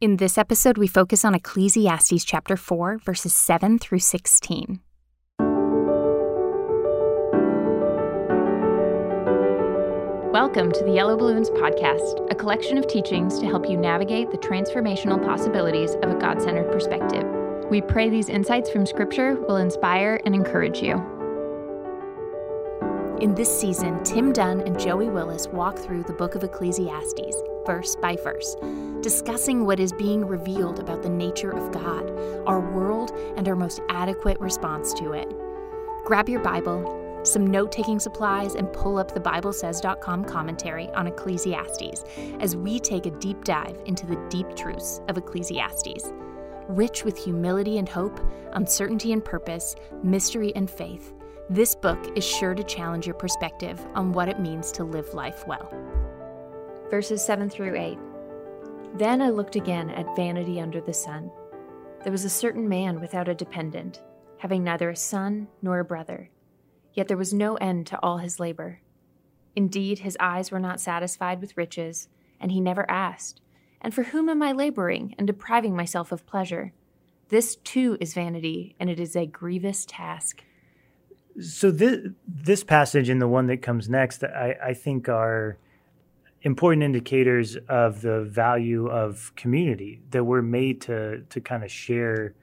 In this episode, we focus on Ecclesiastes chapter 4, verses 7 through 16. Welcome to the Yellow Balloons Podcast, a collection of teachings to help you navigate the transformational possibilities of a God centered perspective. We pray these insights from Scripture will inspire and encourage you. In this season, Tim Dunn and Joey Willis walk through the book of Ecclesiastes, verse by verse, discussing what is being revealed about the nature of God, our world, and our most adequate response to it. Grab your Bible, some note taking supplies, and pull up the BibleSays.com commentary on Ecclesiastes as we take a deep dive into the deep truths of Ecclesiastes. Rich with humility and hope, uncertainty and purpose, mystery and faith, this book is sure to challenge your perspective on what it means to live life well. Verses 7 through 8. Then I looked again at vanity under the sun. There was a certain man without a dependent, having neither a son nor a brother. Yet there was no end to all his labor. Indeed, his eyes were not satisfied with riches, and he never asked, And for whom am I laboring and depriving myself of pleasure? This too is vanity, and it is a grievous task. So this this passage and the one that comes next, I, I think are important indicators of the value of community that we're made to to kind of share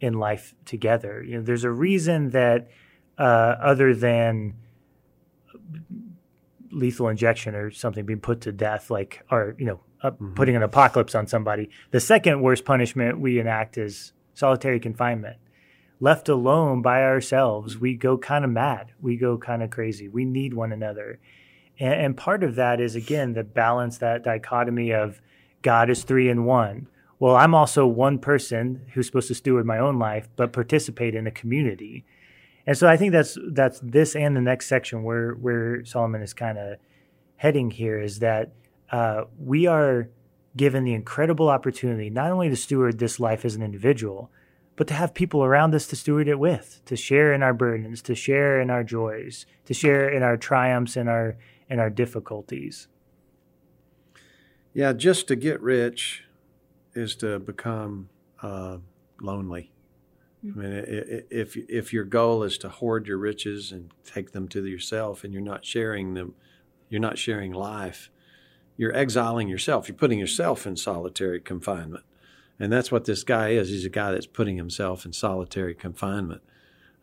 in life together. You know, there's a reason that uh, other than lethal injection or something being put to death, like or you know, uh, mm-hmm. putting an apocalypse on somebody. The second worst punishment we enact is solitary confinement left alone by ourselves, we go kind of mad. We go kind of crazy. We need one another. And, and, part of that is, again, the balance, that dichotomy of God is three in one. Well, I'm also one person who's supposed to steward my own life, but participate in a community. And so I think that's that's this and the next section where where Solomon is kind of heading here is that uh, we are given the incredible opportunity not only to steward this life as an individual, but to have people around us to steward it with, to share in our burdens, to share in our joys, to share in our triumphs and our and our difficulties. Yeah, just to get rich is to become uh, lonely. Mm-hmm. I mean, if if your goal is to hoard your riches and take them to yourself, and you're not sharing them, you're not sharing life. You're exiling yourself. You're putting yourself in solitary confinement. And that's what this guy is. He's a guy that's putting himself in solitary confinement.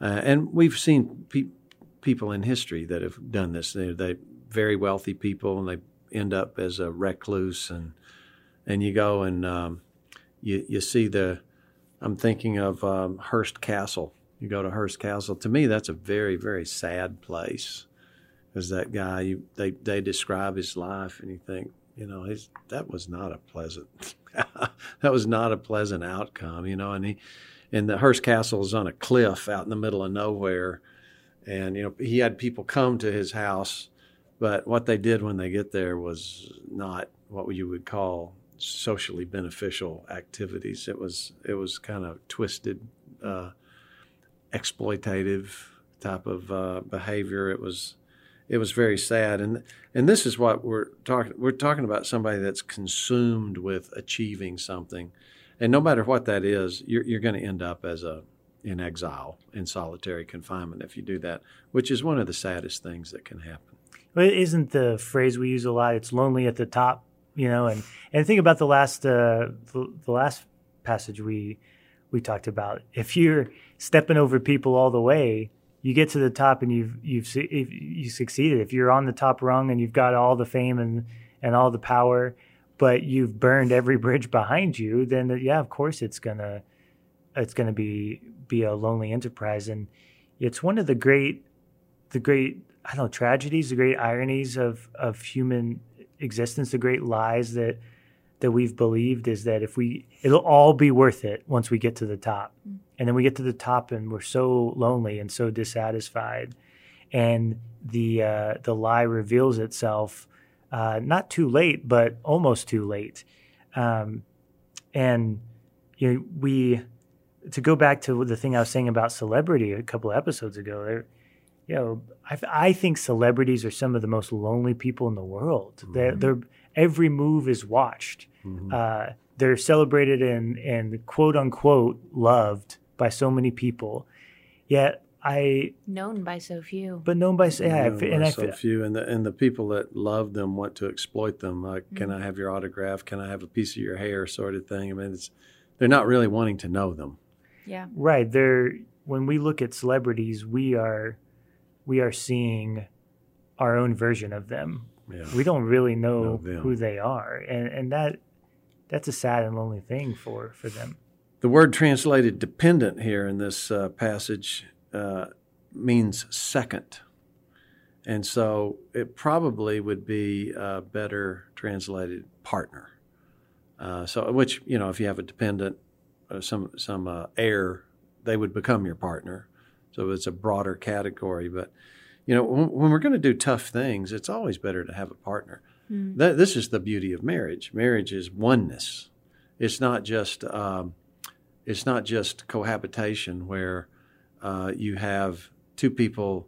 Uh, and we've seen pe- people in history that have done this. They're, they very wealthy people, and they end up as a recluse. And and you go and um, you you see the. I'm thinking of um, Hearst Castle. You go to Hearst Castle. To me, that's a very very sad place. Because that guy, you, they they describe his life, and you think, you know, his, that was not a pleasant that was not a pleasant outcome, you know. And he, and the Hearst Castle is on a cliff out in the middle of nowhere, and you know he had people come to his house, but what they did when they get there was not what you would call socially beneficial activities. It was it was kind of twisted, uh, exploitative type of uh, behavior. It was it was very sad. And and this is what we're talking we're talking about somebody that's consumed with achieving something. And no matter what that is you're, you're going to end up as a in exile in solitary confinement if you do that which is one of the saddest things that can happen. Well, isn't the phrase we use a lot. It's lonely at the top you know and and think about the last uh the, the last passage we we talked about. If you're stepping over people all the way you get to the top and you've you've you succeeded. If you're on the top rung and you've got all the fame and and all the power, but you've burned every bridge behind you, then yeah, of course it's gonna it's gonna be be a lonely enterprise. And it's one of the great the great I don't know tragedies, the great ironies of of human existence, the great lies that that we've believed is that if we it'll all be worth it once we get to the top mm. and then we get to the top and we're so lonely and so dissatisfied and the uh, the lie reveals itself uh, not too late but almost too late um, and you know we to go back to the thing I was saying about celebrity a couple of episodes ago there you know I, I think celebrities are some of the most lonely people in the world mm-hmm. they're, they're every move is watched. Mm-hmm. Uh, they're celebrated and and quote unquote loved by so many people. Yet I known by so few, but known by yeah, Known and by I so few, and the and the people that love them want to exploit them. Like, can Mm-hmm. I have your autograph? Can I have a piece of your hair? Sort of thing. I mean, it's they're not really wanting to know them. yeah, right there. When we look at celebrities, we are we are seeing our own version of them. Yeah. We don't really know, Know who they are, and and that that's a sad and lonely thing for for them. The word translated dependent here in this uh, passage uh, means second. And so it probably would be uh, better translated partner. Uh, so, which, you know, if you have a dependent, uh, some, some uh, heir, they would become your partner. So it's a broader category. But, you know, when, when we're going to do tough things, it's always better to have a partner. That, this is the beauty of marriage. Marriage is oneness. It's not just um, it's not just cohabitation where uh, you have two people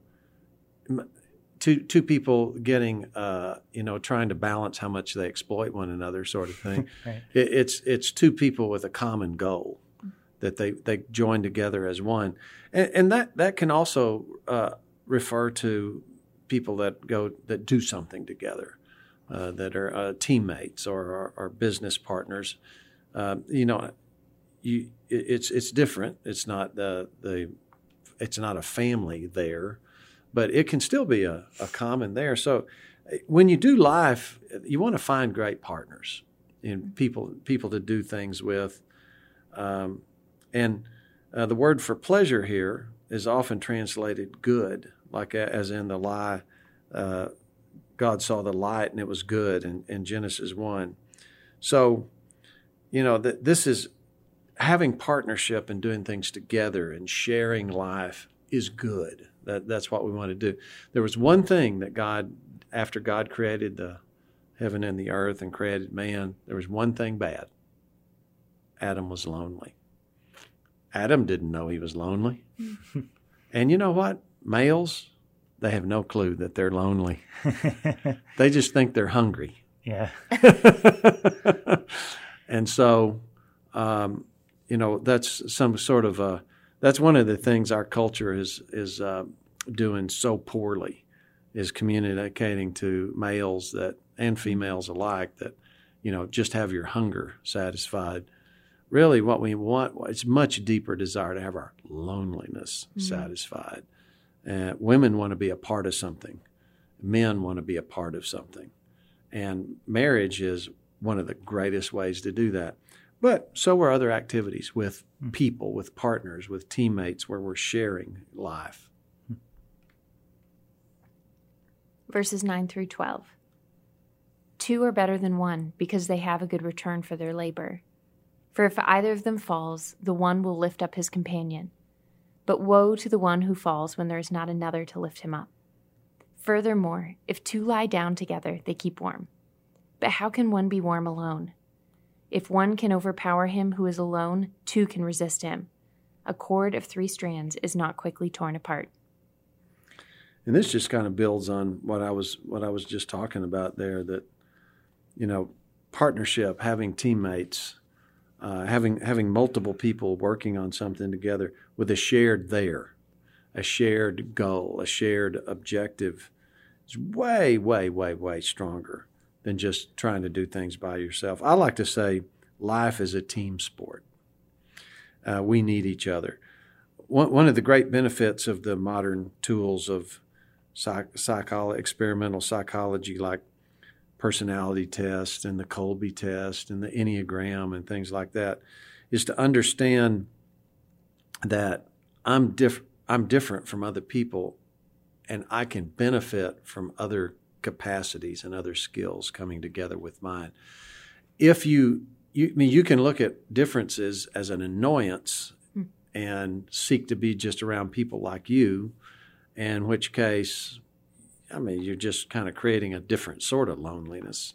two two people getting uh, you know trying to balance how much they exploit one another sort of thing. Right. it, it's it's two people with a common goal that they they join together as one, and, and that that can also uh, refer to people that go that do something together. Uh, that are uh, teammates or are, business partners. Uh, you know, you it, it's it's different. It's not the the it's not a family there, but it can still be a, a common there. So eh, when you do life, you want to find great partners and people people to do things with. Um, and uh, the word for pleasure here is often translated good, like as in the lie. Uh, God saw the light and it was good in, in Genesis 1. So, you know, that this is having partnership and doing things together and sharing life is good. That, that's what we want to do. There was one thing that God, after God created the heaven and the earth and created man, there was one thing bad. Adam was lonely. Adam didn't know he was lonely. and you know what? Males, they have no clue that they're lonely. they just think they're hungry. yeah. and so, um, you know, that's some sort of a, that's one of the things our culture is is uh, doing so poorly, is communicating to males that and females alike that, you know, just have your hunger satisfied. Really, what we want it's much deeper desire to have our loneliness satisfied. Uh, women want to be a part of something. Men want to be a part of something. And marriage is one of the greatest ways to do that. But so are other activities with people, with partners, with teammates where we're sharing life. verses 9 through 12. Two are better than one because they have a good return for their labor. For if either of them falls, the one will lift up his companion. But woe to the one who falls when there is not another to lift him up. Furthermore, if two lie down together, they keep warm. But how can one be warm alone? If one can overpower him who is alone, two can resist him. A cord of three strands is not quickly torn apart. And this just kind of builds on what I was what I was just talking about there that you know partnership having teammates uh, having having multiple people working on something together with a shared there a shared goal a shared objective is way way way way stronger than just trying to do things by yourself. I like to say life is a team sport. Uh, we need each other. One, one of the great benefits of the modern tools of psych, experimental psychology like personality test and the Kolbe test and the Enneagram and things like that is to understand that I'm diff- I'm different from other people and I can benefit from other capacities and other skills coming together with mine. If you you I mean you can look at differences as an annoyance hmm. and seek to be just around people like you, in which case I mean, you're just kind of creating a different sort of loneliness.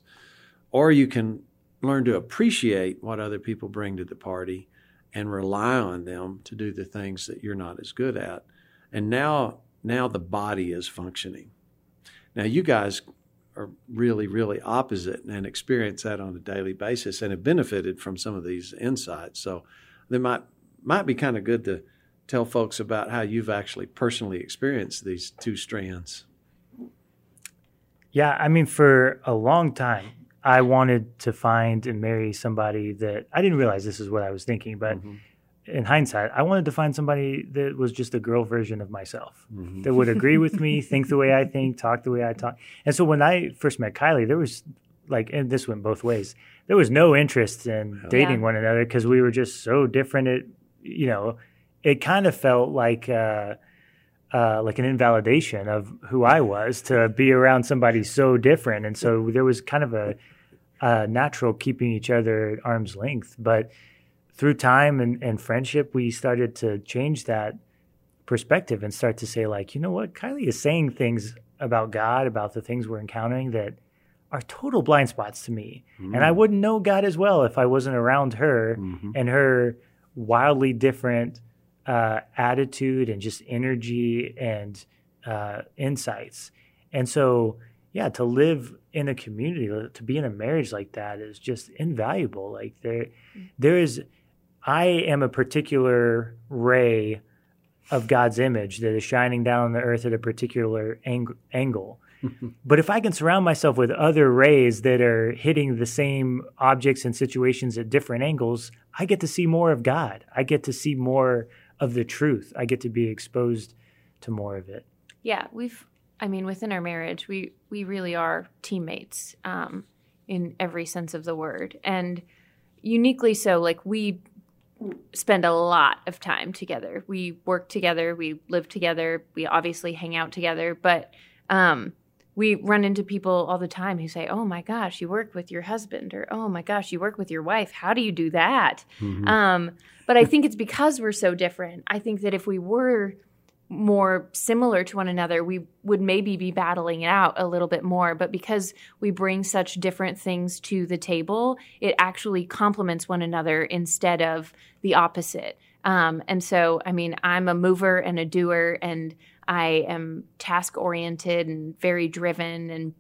Or you can learn to appreciate what other people bring to the party and rely on them to do the things that you're not as good at. And now, now the body is functioning. Now, you guys are really, really opposite and experience that on a daily basis and have benefited from some of these insights. So they might might be kind of good to tell folks about how you've actually personally experienced these two strands. Yeah, I mean, for a long time, I wanted to find and marry somebody that I didn't realize this is what I was thinking, but mm-hmm. in hindsight, I wanted to find somebody that was just a girl version of myself mm-hmm. that would agree with me, think the way I think, talk the way I talk. And so when I first met Kylie, there was like, and this went both ways. There was no interest in dating one another because we were just so different. It, you know, it kind of felt like. Uh, uh, like an invalidation of who I was to be around somebody so different. And so there was kind of a, a natural keeping each other at arm's length. But through time and, and friendship, we started to change that perspective and start to say, like, you know what, Kylie is saying things about God, about the things we're encountering that are total blind spots to me. Mm-hmm. And I wouldn't know God as well if I wasn't around her mm-hmm. and her wildly different uh, attitude and just energy and uh, insights. And so, yeah, to live in a community, to be in a marriage like that is just invaluable. Like there, there is, I am a particular ray of God's image that is shining down on the earth at a particular ang- angle. but if I can surround myself with other rays that are hitting the same objects and situations at different angles, I get to see more of God. I get to see more of the truth. I get to be exposed to more of it. Yeah, we've. I mean, within our marriage, we we really are teammates um, in every sense of the word, and uniquely so. Like we spend a lot of time together. We work together. We live together. We obviously hang out together, but um, we run into people all the time who say, "Oh my gosh, you work with your husband," or "Oh my gosh, you work with your wife. How do you do that?" Mm-hmm. Um, but I think it's because we're so different. I think that if we were more similar to one another, we would maybe be battling it out a little bit more. But because we bring such different things to the table, it actually complements one another instead of the opposite. Um, and so, I mean, I'm a mover and a doer, and I am task oriented and very driven. And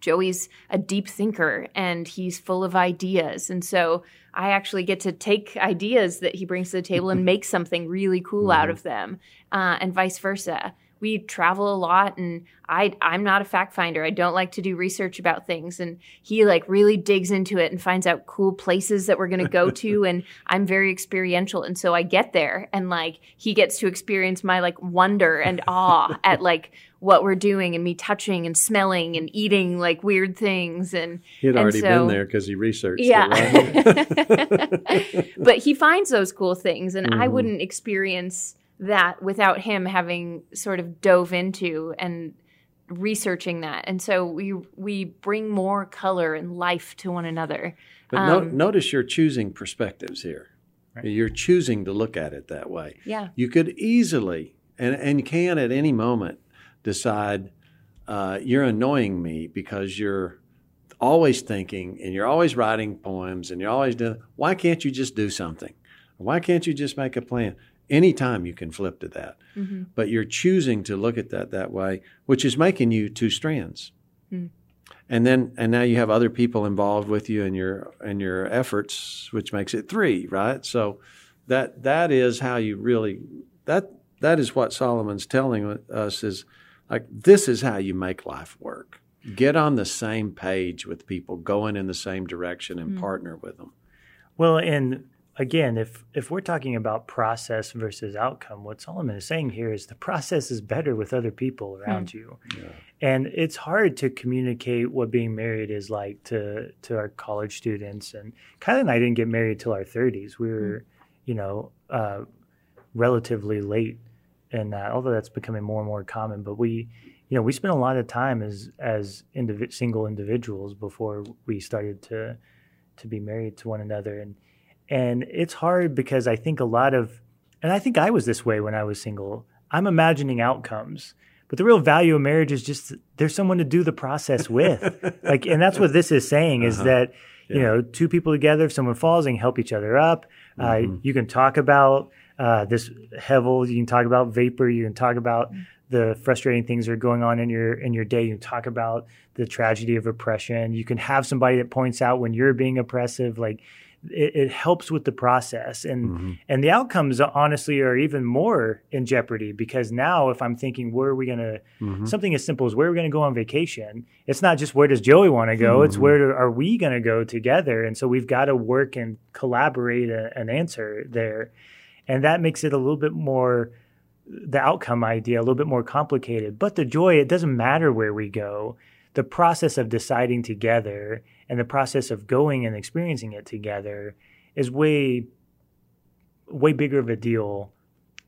Joey's a deep thinker and he's full of ideas. And so I actually get to take ideas that he brings to the table and make something really cool mm-hmm. out of them, uh, and vice versa we travel a lot and I I'm not a fact finder. I don't like to do research about things and he like really digs into it and finds out cool places that we're going to go to and I'm very experiential and so I get there and like he gets to experience my like wonder and awe at like what we're doing and me touching and smelling and eating like weird things and he had and already so, been there because he researched yeah it, right? but he finds those cool things and mm-hmm. i wouldn't experience that without him having sort of dove into and researching that. And so we we bring more color and life to one another. But um, no, notice you're choosing perspectives here. Right. You're choosing to look at it that way. Yeah. You could easily and and can at any moment decide uh, you're annoying me because you're always thinking and you're always writing poems and you're always doing. Why can't you just do something? Why can't you just make a plan? Anytime you can flip to that. Mm-hmm. But you're choosing to look at that that way, which is making you two strands. Mm. And then and now you have other people involved with you in your in your efforts, which makes it three, right? So that that is how you really that that is what Solomon's telling us is like this is how you make life work. Get on the same page with people, going in the same direction, and mm. partner with them. Well, and again, if if we're talking about process versus outcome, what Solomon is saying here is the process is better with other people around hmm. you, yeah. and it's hard to communicate what being married is like to to our college students. And Kylie and I didn't get married till our thirties. We were, hmm. you know, uh, relatively late in that. Although that's becoming more and more common, but we. You know, we spent a lot of time as as indiv- single individuals before we started to to be married to one another, and and it's hard because I think a lot of, and I think I was this way when I was single. I'm imagining outcomes, but the real value of marriage is just there's someone to do the process with. like, and that's what this is saying is uh-huh. that, You know, two people together, if someone falls, they can help each other up. Mm-hmm. Uh, you can talk about uh, this hevel. You can talk about vapor. You can talk about the frustrating things that are going on in your in your day. You can talk about the tragedy of oppression. You can have somebody that points out when you're being oppressive. Like it, it helps with the process, and Mm-hmm. and the outcomes honestly are even more in jeopardy because now if I'm thinking where are we going to Mm-hmm. something as simple as where are we going to go on vacation, it's not just where does Joey want to go. It's where are we going to go together, and so we've got to work and collaborate a, an answer there, and that makes it a little bit more the outcome idea a little bit more complicated. But the joy, it doesn't matter where we go. The process of deciding together and the process of going and experiencing it together is way, way bigger of a deal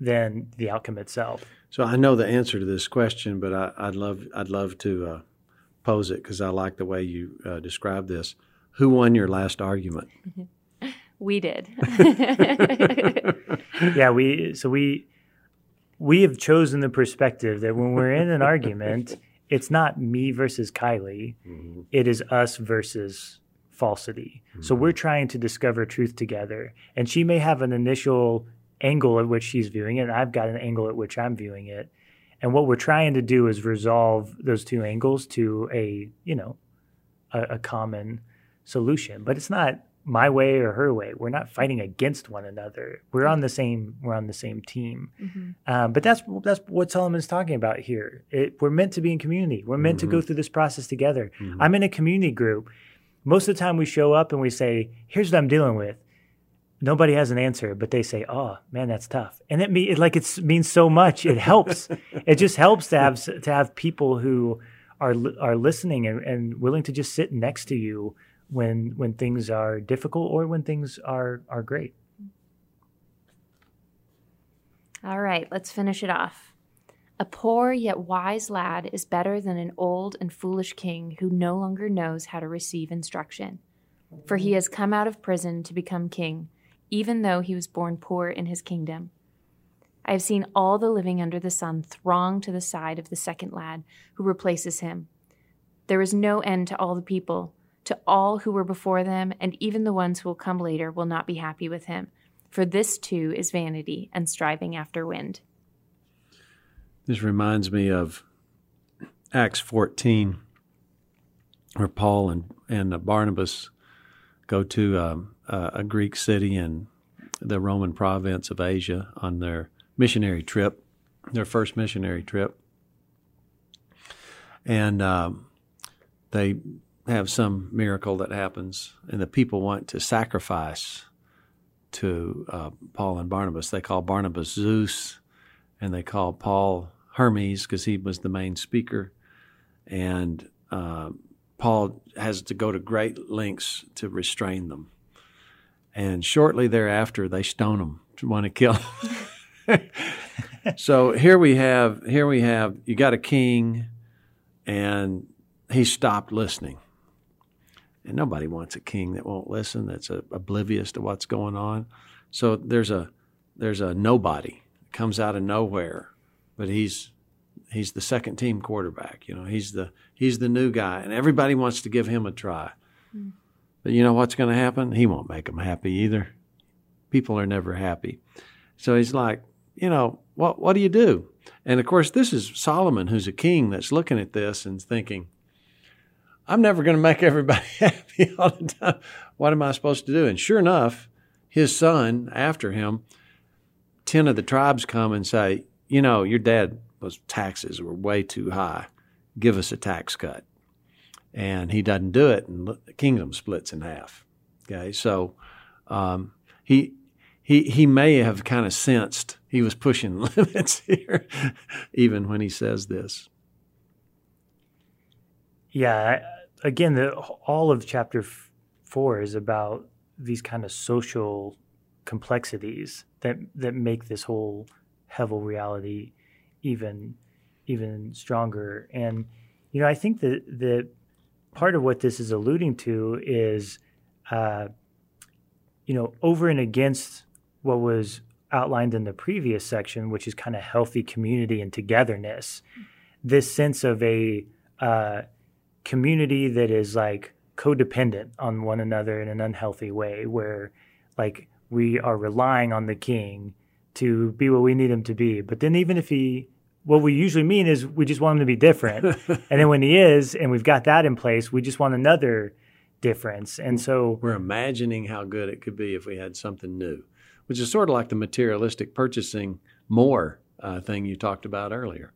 than the outcome itself. So I know the answer to this question, but I, I'd love I'd love to uh, pose it because I like the way you uh, describe this. Who won your last argument? We did. yeah, we so we we have chosen the perspective that when we're in an argument, it's not me versus Kylie, mm-hmm. it is us versus falsity. So we're mm-hmm. trying to discover truth together, and she may have an initial angle at which she's viewing it, and I've got an angle at which I'm viewing it. And what we're trying to do is resolve those two angles to a, you know, a, a common solution. But it's not my way or her way. We're not fighting against one another. We're on the same. We're on the same team. Mm-hmm. Um, but that's that's what Solomon's talking about here. It, we're meant to be in community. We're meant to go mm-hmm. through this process together. Mm-hmm. I'm in a community group. Most of the time, we show up and we say, "Here's what I'm dealing with." Nobody has an answer, but they say, "Oh man, that's tough," and it, me, it like it means so much. It helps. it just helps to have to have people who are are listening and, and willing to just sit next to you when when things are difficult or when things are are great. All right, let's finish it off. A poor yet wise lad is better than an old and foolish king who no longer knows how to receive instruction. For he has come out of prison to become king, even though he was born poor in his kingdom. I have seen all the living under the sun throng to the side of the second lad who replaces him. There is no end to all the people, to all who were before them, and even the ones who will come later will not be happy with him. For this too is vanity and striving after wind. This reminds me of Acts 14, where Paul and, and Barnabas go to um, a, a Greek city in the Roman province of Asia on their missionary trip, their first missionary trip. And um, they have some miracle that happens, and the people want to sacrifice to uh, Paul and Barnabas. They call Barnabas Zeus, and they call Paul Hermes because he was the main speaker. And uh, Paul has to go to great lengths to restrain them. And shortly thereafter, they stone him, to want to kill him. so here we have here we have you got a king, and he stopped listening. And nobody wants a king that won't listen, that's uh, oblivious to what's going on. So there's a there's a nobody comes out of nowhere, but he's he's the second team quarterback. You know, he's the he's the new guy, and everybody wants to give him a try. But you know what's going to happen? He won't make them happy either. People are never happy. So he's like, you know, what what do you do? And of course, this is Solomon, who's a king, that's looking at this and thinking, I'm never going to make everybody happy all the time. What am I supposed to do? And sure enough, his son after him, 10 of the tribes come and say, you know, your dad was taxes were way too high. Give us a tax cut. And he doesn't do it, and the kingdom splits in half. Okay, so um, he he he may have kind of sensed he was pushing limits here, even when he says this. Yeah, again, the, all of chapter f- four is about these kind of social complexities that that make this whole Hevel reality even even stronger. And you know, I think that that part of what this is alluding to is, uh, you know, over and against what was outlined in the previous section, which is kind of healthy community and togetherness. This sense of a uh, community that is like codependent on one another in an unhealthy way, where like we are relying on the king to be what we need him to be. But then even if he what we usually mean is we just want him to be different. and then when he is and we've got that in place, we just want another difference. And so we're imagining how good it could be if we had something new, which is sort of like the materialistic purchasing more uh, thing you talked about earlier.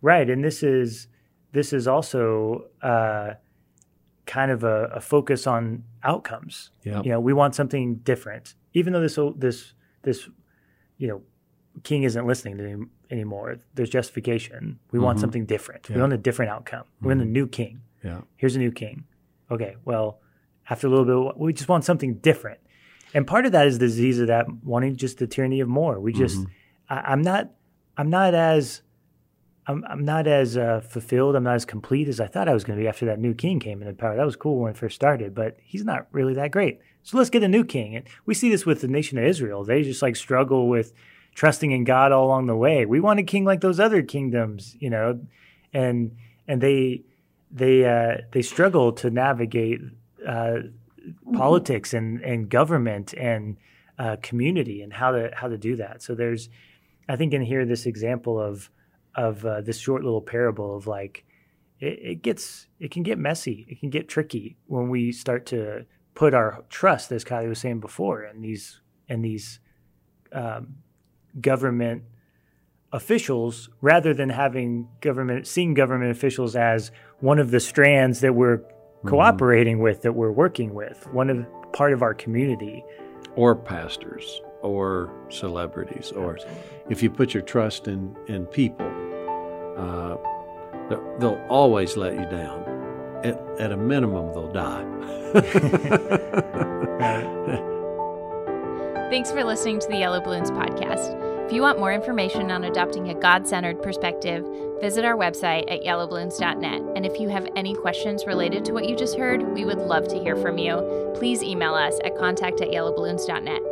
Right, and this is this is also uh, kind of a, a, focus on outcomes. Yeah. You know, we want something different, even though this this this you know king isn't listening to him anymore. There's justification. We mm-hmm. want something different. Yeah. We want a different outcome. Mm-hmm. We want a mm-hmm. new king. Yeah. Here's a new king. Okay. Well, after a little bit, we just want something different. And part of that is the disease of that wanting just the tyranny of more. We just, mm-hmm. I, am not, I'm not as, I'm, I'm not as uh, fulfilled. I'm not as complete as I thought I was going to be after that new king came into power. That was cool when it first started, but he's not really that great. So let's get a new king. And we see this with the nation of Israel. They just like struggle with trusting in God all along the way. We want a king like those other kingdoms, you know, and and they they uh, they struggle to navigate uh, politics and and government and uh, community and how to how to do that. So there's, I think, in here this example of of uh, this short little parable of like it, it gets it can get messy, it can get tricky when we start to put our trust, as Kylie was saying before, in these in these um, government officials rather than having government seeing government officials as one of the strands that we're mm-hmm. cooperating with that we're working with one of part of our community or pastors or celebrities or if you put your trust in in people uh, they'll always let you down at, at a minimum they'll die Thanks for listening to the Yellow Balloons podcast. If you want more information on adopting a God centered perspective, visit our website at yellowballoons.net. And if you have any questions related to what you just heard, we would love to hear from you. Please email us at contact at yellowballoons.net.